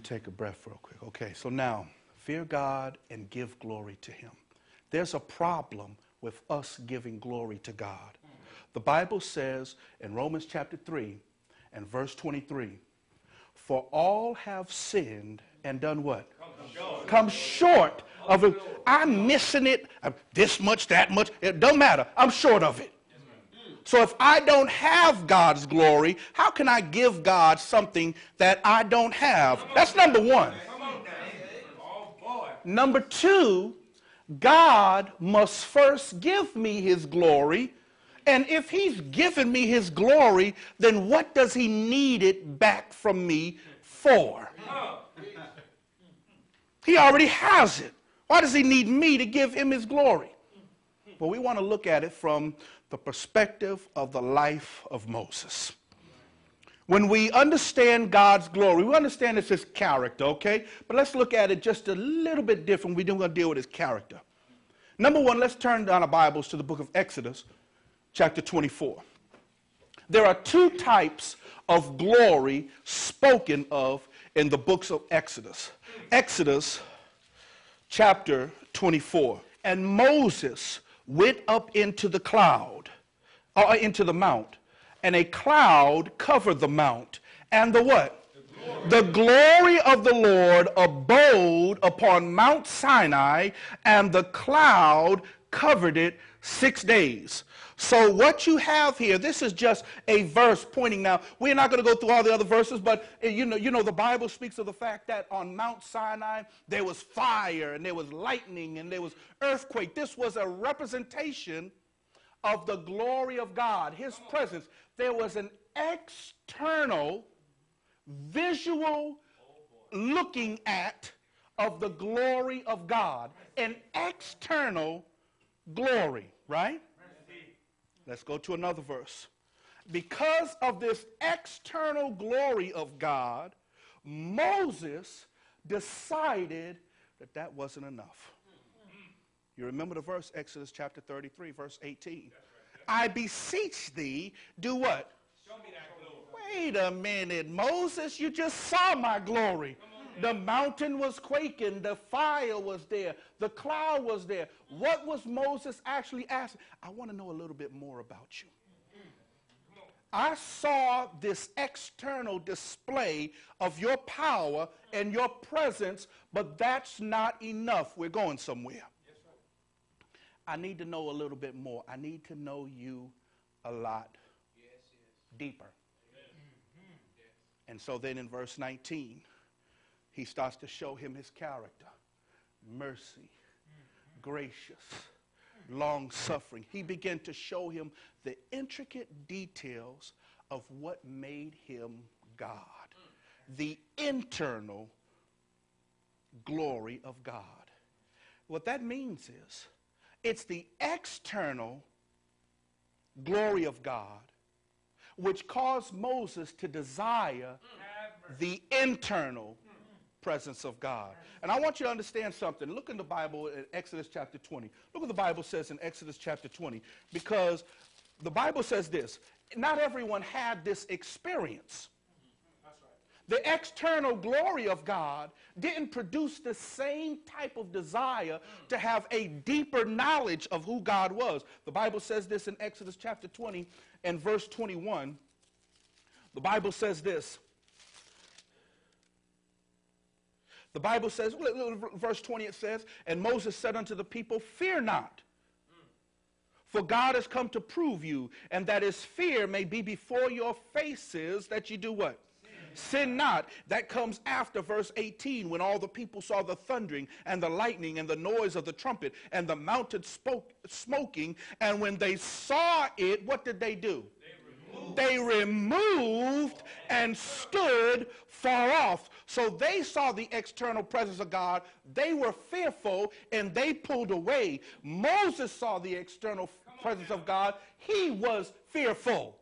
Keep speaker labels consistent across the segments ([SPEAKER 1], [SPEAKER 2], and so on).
[SPEAKER 1] to take a breath real quick. Okay, so now, fear God and give glory to Him. There's a problem with us giving glory to God. The Bible says in Romans chapter 3 and verse 23 For all have sinned and done what? Come short, of it. I'm missing it this much, that much. It don't matter. I'm short of it. So if I don't have God's glory, how can I give God something that I don't have? That's number one. Number two, God must first give me his glory. And if he's given me his glory, then what does he need it back from me for? He already has it. Why does he need me to give him his glory? Well, we want to look at it from the perspective of the life of Moses. When we understand God's glory, we understand it's his character, okay? But let's look at it just a little bit different. We're going to deal with his character. Number one, let's turn down our Bibles to the book of Exodus, chapter 24. There are two types of glory spoken of in the books of Exodus. Exodus chapter 24. And Moses went up into the cloud, or into the mount, and a cloud covered the mount. And the what? The glory of the Lord abode upon Mount Sinai, and the cloud covered it six days. So what you have here, this is just a verse pointing now. We're not going to go through all the other verses, but eh, you know, you know, the Bible speaks of the fact that on Mount Sinai there was fire and there was lightning and there was earthquake. This was a representation of the glory of God, his presence. There was an external visual looking at of the glory of God, an external glory, right? Let's go to another verse. Because of this external glory of God, Moses decided that that wasn't enough. You remember the verse, Exodus chapter 33, verse 18. I beseech thee, do what? Wait a minute, Moses, you just saw my glory. The mountain was quaking. The fire was there. The cloud was there. What was Moses actually asking? I want to know a little bit more about you. I saw this external display of your power and your presence, but that's not enough. We're going somewhere. I need to know a little bit more. I need to know you a lot deeper. And so then in verse 19, he starts to show him his character. Mercy, gracious, long suffering. He began to show him the intricate details of what made him God, the internal glory of God. What that means is it's the external glory of God which caused Moses to desire the internal presence of God. And I want you to understand something. Look in the Bible in Exodus chapter 20. Look what the Bible says in Exodus chapter 20. Because the Bible says this not everyone had this experience. The external glory of God didn't produce the same type of desire to have a deeper knowledge of who God was. The Bible says this in Exodus chapter 20 and verse 21. The Bible says this The Bible says, verse 20 it says, And Moses said unto the people, Fear not, for God has come to prove you, and that his fear may be before your faces, that you do what? Sin not. That comes after verse 18 when all the people saw the thundering and the lightning and the noise of the trumpet and the mountain spoke, smoking. And when they saw it, what did they do? They removed and stood far off. So they saw the external presence of God. They were fearful and they pulled away. Moses saw the external presence of God. He was fearful.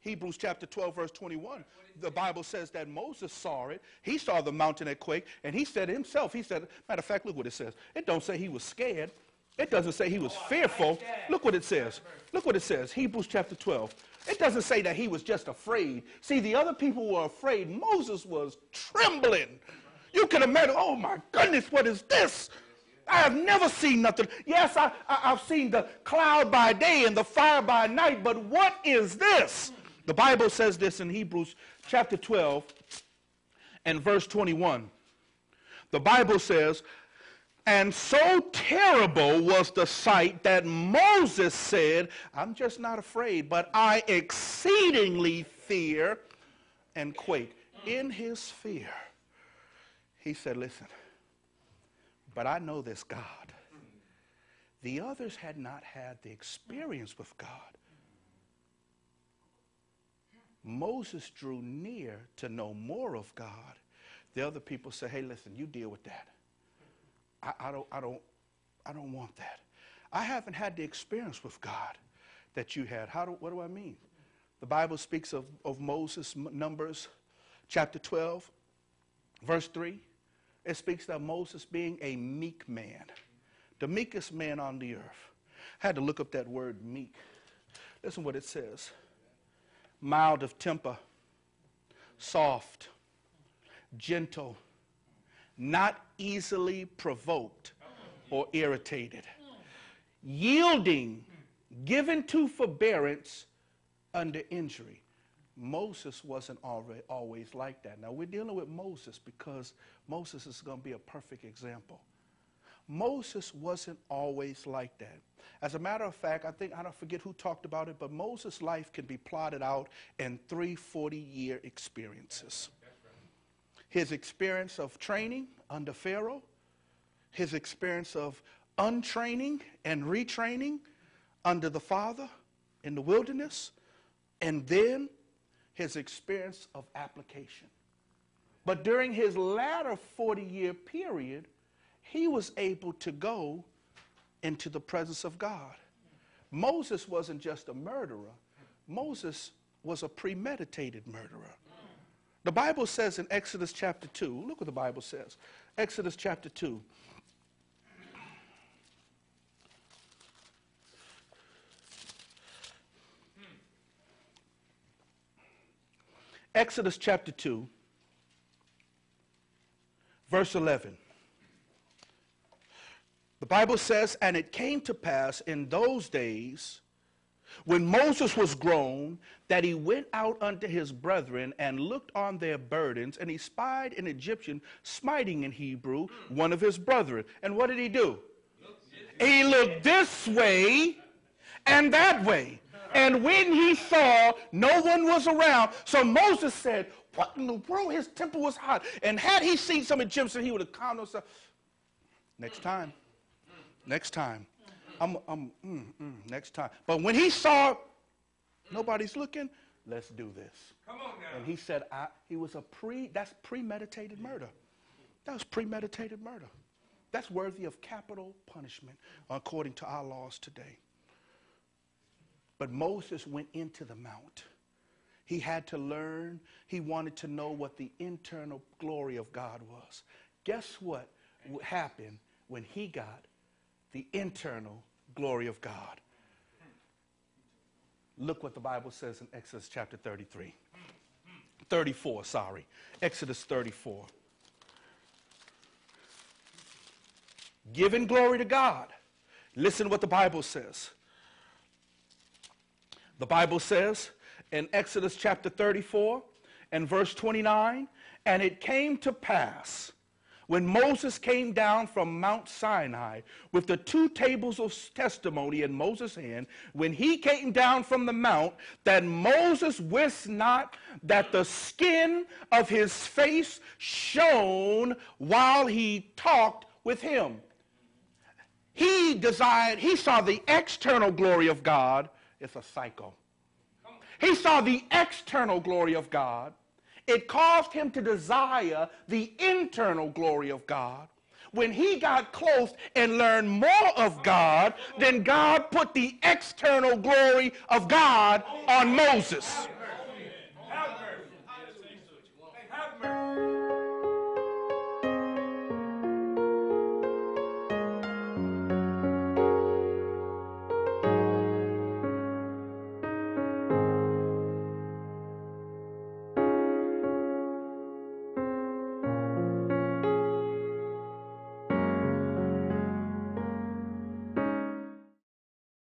[SPEAKER 1] Hebrews chapter 12, verse 21. The Bible says that Moses saw it. He saw the mountain that quake, and he said himself, he said, matter of fact, look what it says. It don't say he was scared. It doesn't say he was fearful. Look what it says. Look what it says. Hebrews chapter 12. It doesn't say that he was just afraid. See, the other people were afraid. Moses was trembling. You can imagine, oh my goodness, what is this? I have never seen nothing. Yes, I, I, have seen the cloud by day and the fire by night, but what is this? The Bible says this in Hebrews chapter 12 and verse 21. The Bible says, and so terrible was the sight that Moses said, I'm just not afraid, but I exceedingly fear and quake. In his fear, he said, Listen, but I know this God. The others had not had the experience with God. Moses drew near to know more of God. The other people said, hey, listen, you deal with that. I, I, don't, I, don't, I don't want that. I haven't had the experience with God that you had. How do, what do I mean? The Bible speaks of, of Moses, Numbers chapter 12, verse 3. It speaks of Moses being a meek man, the meekest man on the earth. I had to look up that word meek. Listen what it says mild of temper, soft, gentle, not easily provoked or irritated, yielding, given to forbearance under injury. Moses wasn't already, always like that. Now, we're dealing with Moses because Moses is going to be a perfect example. Moses wasn't always like that. As a matter of fact, I think, I don't forget who talked about it, but Moses' life can be plotted out in three 40 year experiences his experience of training under Pharaoh, his experience of untraining and retraining under the Father in the wilderness, and then his experience of application. But during his latter 40 year period, he was able to go into the presence of God. Moses wasn't just a murderer, Moses was a premeditated murderer. The Bible says in Exodus chapter 2, look what the Bible says. Exodus chapter 2. Exodus chapter 2, verse 11. The Bible says, And it came to pass in those days when Moses was grown, that he went out unto his brethren and looked on their burdens, and he spied an Egyptian smiting in Hebrew one of his brethren. And what did he do? He looked this way and that way. And when he saw no one was around, so Moses said, What in the world? His temple was hot. And had he seen some Egyptian, he would have calmed himself. Next time. Next time. I'm, I'm mm, mm, next time. But when he saw nobody's looking, let's do this. Come on now. And he said, I, he was a pre, that's premeditated murder. That was premeditated murder. That's worthy of capital punishment according to our laws today. But Moses went into the mount. He had to learn. He wanted to know what the internal glory of God was. Guess what happened when he got the internal glory of God. Look what the Bible says in Exodus chapter 33. 34, sorry. Exodus 34. Giving glory to God. Listen what the Bible says. The Bible says in Exodus chapter 34 and verse 29 and it came to pass when Moses came down from Mount Sinai with the two tables of testimony in Moses' hand, when he came down from the mount, that Moses wist not that the skin of his face shone while he talked with him. He desired, he saw the external glory of God. It's a cycle. He saw the external glory of God it caused him to desire the internal glory of God. When he got close and learned more of God, then God put the external glory of God on Moses.